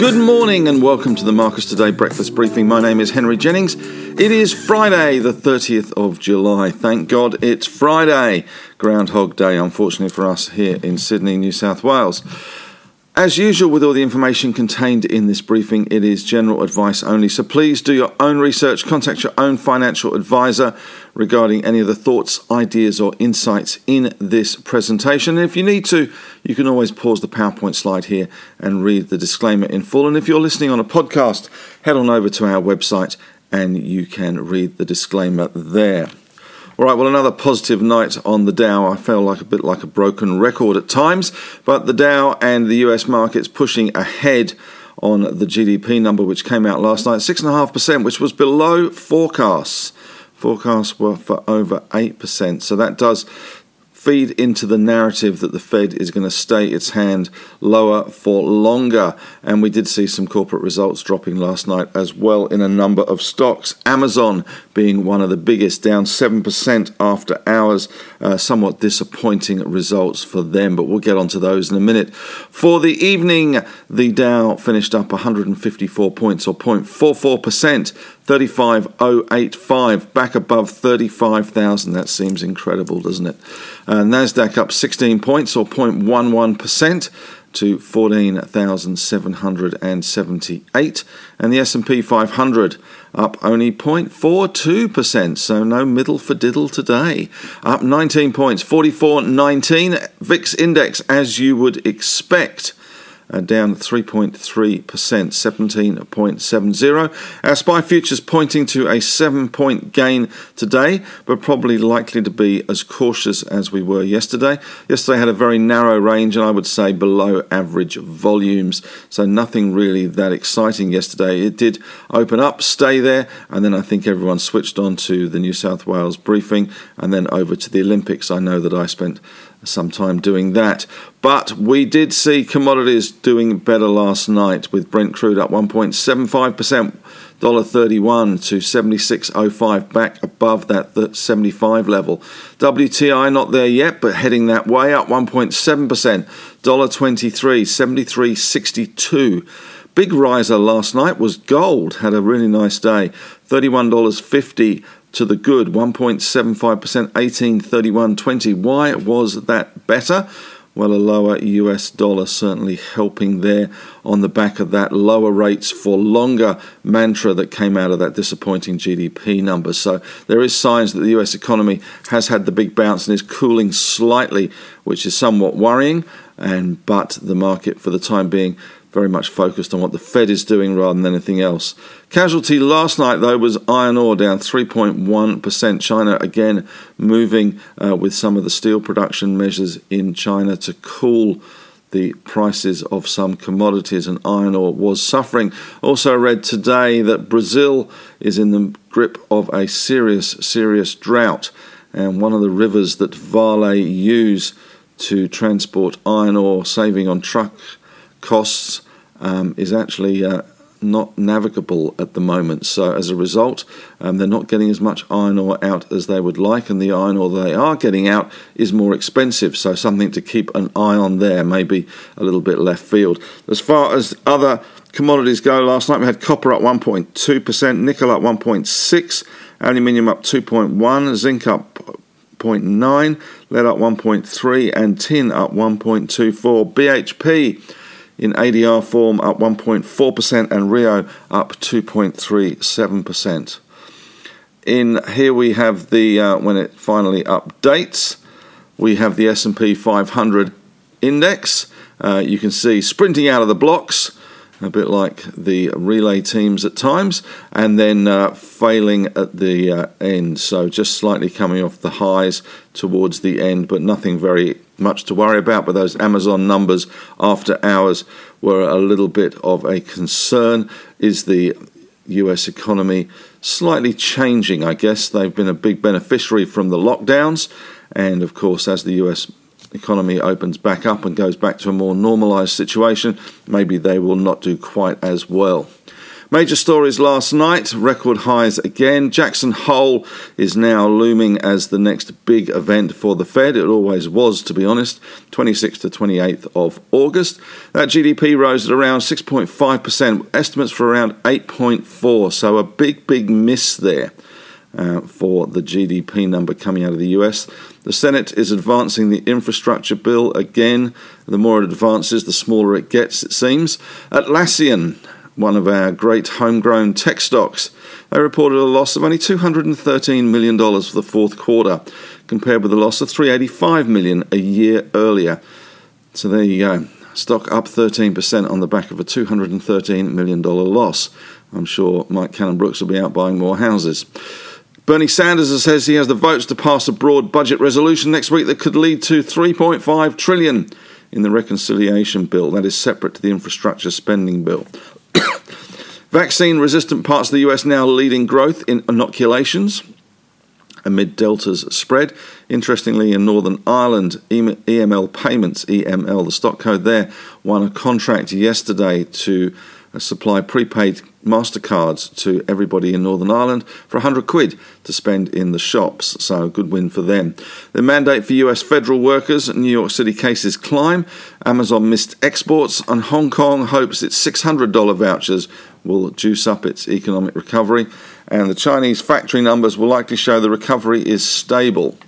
Good morning and welcome to the Marcus Today breakfast briefing. My name is Henry Jennings. It is Friday, the 30th of July. Thank God it's Friday. Groundhog Day, unfortunately for us here in Sydney, New South Wales. As usual, with all the information contained in this briefing, it is general advice only. So please do your own research, contact your own financial advisor regarding any of the thoughts, ideas, or insights in this presentation. And if you need to, you can always pause the PowerPoint slide here and read the disclaimer in full. And if you're listening on a podcast, head on over to our website and you can read the disclaimer there. All right, well, another positive night on the Dow. I feel like a bit like a broken record at times, but the Dow and the US markets pushing ahead on the GDP number, which came out last night, 6.5%, which was below forecasts. Forecasts were for over 8%. So that does feed into the narrative that the Fed is going to stay its hand lower for longer. And we did see some corporate results dropping last night as well in a number of stocks. Amazon being one of the biggest, down 7% after hours. Uh, somewhat disappointing results for them, but we'll get onto those in a minute. For the evening, the Dow finished up 154 points or 0.44%. 35085 back above 35,000 that seems incredible doesn't it uh, Nasdaq up 16 points or 0.11% to 14,778 and the S&P 500 up only 0.42% so no middle for diddle today. Up 19 points 44.19 VIX index as you would expect uh, down 3.3%, 17.70. Our SPI futures pointing to a seven point gain today, but probably likely to be as cautious as we were yesterday. Yesterday had a very narrow range, and I would say below average volumes, so nothing really that exciting yesterday. It did open up, stay there, and then I think everyone switched on to the New South Wales briefing and then over to the Olympics. I know that I spent some time doing that. But we did see commodities doing better last night with Brent crude up 1.75%, $1.31 to 76.05, back above that 75 level. WTI not there yet, but heading that way, up 1.7%, $1.23, 73.62. Big riser last night was gold, had a really nice day, $31.50 to the good 1.75%, 1831.20. Why was that better? Well, a lower US dollar certainly helping there on the back of that lower rates for longer mantra that came out of that disappointing GDP number. So there is signs that the US economy has had the big bounce and is cooling slightly, which is somewhat worrying. And but the market for the time being very much focused on what the Fed is doing rather than anything else. Casualty last night, though, was iron ore down 3.1%. China again moving uh, with some of the steel production measures in China to cool the prices of some commodities, and iron ore was suffering. Also, read today that Brazil is in the grip of a serious, serious drought, and one of the rivers that Vale use to transport iron ore, saving on truck costs um, is actually uh, not navigable at the moment. So as a result, um, they're not getting as much iron ore out as they would like, and the iron ore they are getting out is more expensive. So something to keep an eye on there, maybe a little bit left field. As far as other commodities go, last night we had copper up 1.2%, nickel up 1.6%, aluminium up 2.1, zinc up 0.9, lead up 1.3, and tin up 1.24. BHP in ADR form up 1.4% and Rio up 2.37%. In here we have the uh, when it finally updates, we have the S&P 500 index. Uh, you can see sprinting out of the blocks a bit like the relay teams at times, and then uh, failing at the uh, end. So just slightly coming off the highs towards the end, but nothing very much to worry about. But those Amazon numbers after hours were a little bit of a concern. Is the US economy slightly changing? I guess they've been a big beneficiary from the lockdowns, and of course, as the US economy opens back up and goes back to a more normalized situation, maybe they will not do quite as well. Major stories last night, record highs again. Jackson Hole is now looming as the next big event for the Fed. It always was, to be honest, 26th to 28th of August. That GDP rose at around 6.5%, estimates for around 8.4, so a big, big miss there. Uh, for the GDP number coming out of the US. The Senate is advancing the infrastructure bill again. The more it advances, the smaller it gets, it seems. Atlassian one of our great homegrown tech stocks. They reported a loss of only $213 million for the fourth quarter, compared with a loss of 385 million a year earlier. So there you go. Stock up 13% on the back of a $213 million loss. I'm sure Mike Cannon-Brookes will be out buying more houses. Bernie Sanders says he has the votes to pass a broad budget resolution next week that could lead to 3.5 trillion in the reconciliation bill that is separate to the infrastructure spending bill. Vaccine resistant parts of the US now leading growth in inoculations amid Delta's spread. Interestingly, in Northern Ireland, EML Payments, EML, the stock code there, won a contract yesterday to Uh, supply prepaid MasterCards to everybody in Northern Ireland for 100 quid to spend in the shops. So, a good win for them. The mandate for US federal workers, New York City cases climb. Amazon missed exports, and Hong Kong hopes its $600 vouchers will juice up its economic recovery. And the Chinese factory numbers will likely show the recovery is stable.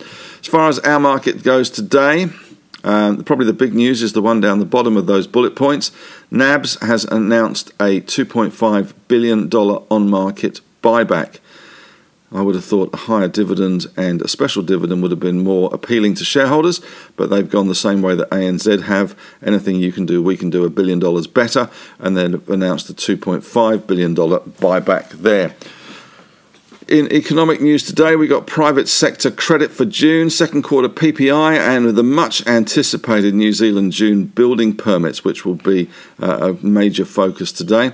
As far as our market goes today, um, probably the big news is the one down the bottom of those bullet points. NAB's has announced a $2.5 billion on market buyback. I would have thought a higher dividend and a special dividend would have been more appealing to shareholders, but they've gone the same way that ANZ have. Anything you can do, we can do a billion dollars better, and then announced a $2.5 billion buyback there. In economic news today, we got private sector credit for June, second quarter PPI, and the much anticipated New Zealand June building permits, which will be uh, a major focus today,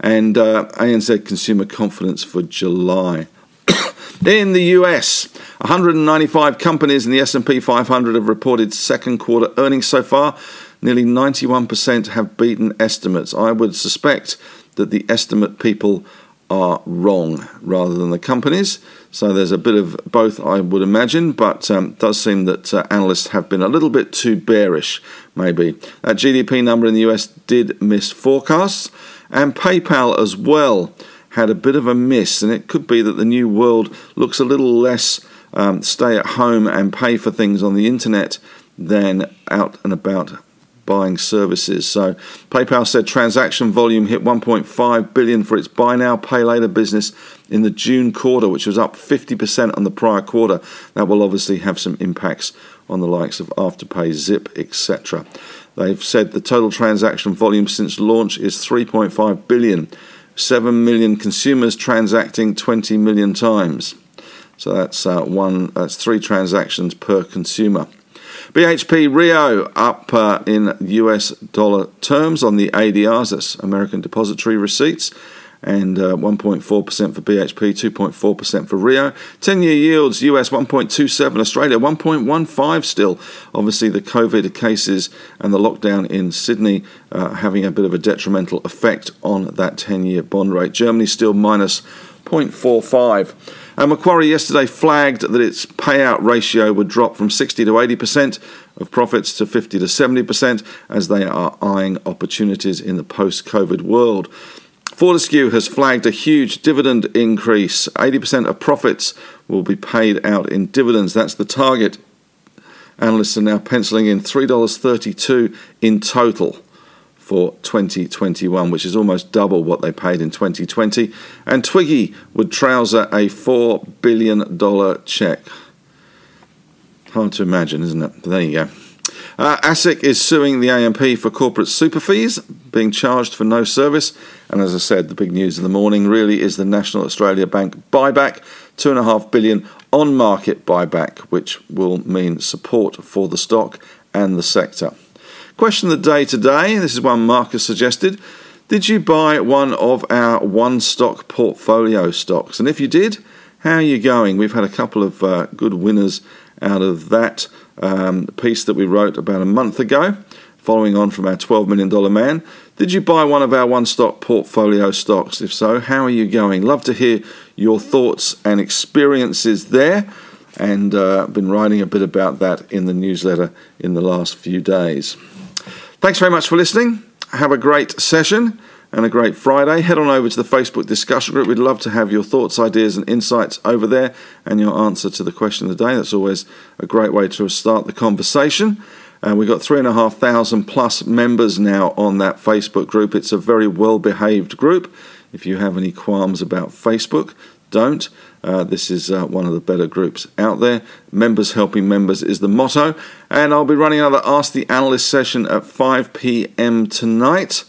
and uh, ANZ consumer confidence for July. in the US, 195 companies in the S&P 500 have reported second quarter earnings so far. Nearly 91% have beaten estimates. I would suspect that the estimate people are wrong rather than the companies. So there's a bit of both, I would imagine, but um, does seem that uh, analysts have been a little bit too bearish, maybe. That GDP number in the US did miss forecasts, and PayPal as well had a bit of a miss, and it could be that the new world looks a little less um, stay at home and pay for things on the internet than out and about buying services. So PayPal said transaction volume hit 1.5 billion for its buy now pay later business in the June quarter, which was up 50% on the prior quarter. That will obviously have some impacts on the likes of Afterpay, Zip, etc. They've said the total transaction volume since launch is 3.5 billion. 7 million consumers transacting 20 million times. So that's uh, one that's three transactions per consumer. BHP Rio up uh, in US dollar terms on the ADRs, that's American Depository Receipts, and uh, 1.4% for BHP, 2.4% for Rio. 10 year yields US 1.27, Australia 1.15 still. Obviously, the COVID cases and the lockdown in Sydney uh, having a bit of a detrimental effect on that 10 year bond rate. Germany still minus 0.45. Uh, Macquarie yesterday flagged that its payout ratio would drop from 60 to 80% of profits to 50 to 70% as they are eyeing opportunities in the post COVID world. Fortescue has flagged a huge dividend increase. 80% of profits will be paid out in dividends. That's the target. Analysts are now penciling in $3.32 in total for 2021, which is almost double what they paid in 2020. And Twiggy would trouser a $4 billion check. Hard to imagine, isn't it? There you go. Uh, ASIC is suing the AMP for corporate super fees, being charged for no service. And as I said, the big news of the morning really is the National Australia Bank buyback, two and a half billion on market buyback, which will mean support for the stock and the sector. Question of the day today this is one Marcus suggested. Did you buy one of our one stock portfolio stocks? And if you did, how are you going? We've had a couple of uh, good winners out of that um, piece that we wrote about a month ago. following on from our $12 million man. Did you buy one of our one stock portfolio stocks? If so, how are you going? Love to hear your thoughts and experiences there. And uh, been writing a bit about that in the newsletter in the last few days. Thanks very much for listening. Have a great session and a great Friday. Head on over to the Facebook discussion group. We'd love to have your thoughts, ideas, and insights over there and your answer to the question of the day. That's always a great way to start the conversation. And we've got three and a half thousand plus members now on that Facebook group. It's a very well behaved group. If you have any qualms about Facebook, don't. Uh, this is uh, one of the better groups out there. Members helping members is the motto. And I'll be running another Ask the Analyst session at 5 p.m. tonight.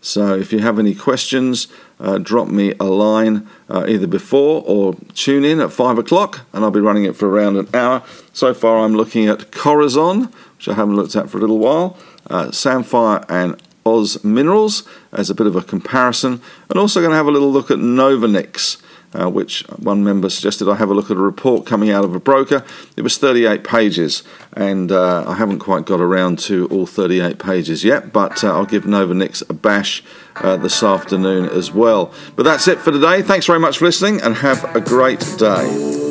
So if you have any questions, uh, drop me a line uh, either before or tune in at 5 o'clock, and I'll be running it for around an hour. So far, I'm looking at Corazon, which I haven't looked at for a little while, uh, Sandfire and Oz Minerals as a bit of a comparison, and also going to have a little look at Novonix uh, which one member suggested I have a look at a report coming out of a broker. It was 38 pages, and uh, I haven't quite got around to all 38 pages yet, but uh, I'll give Novonix a bash uh, this afternoon as well. But that's it for today. Thanks very much for listening, and have a great day.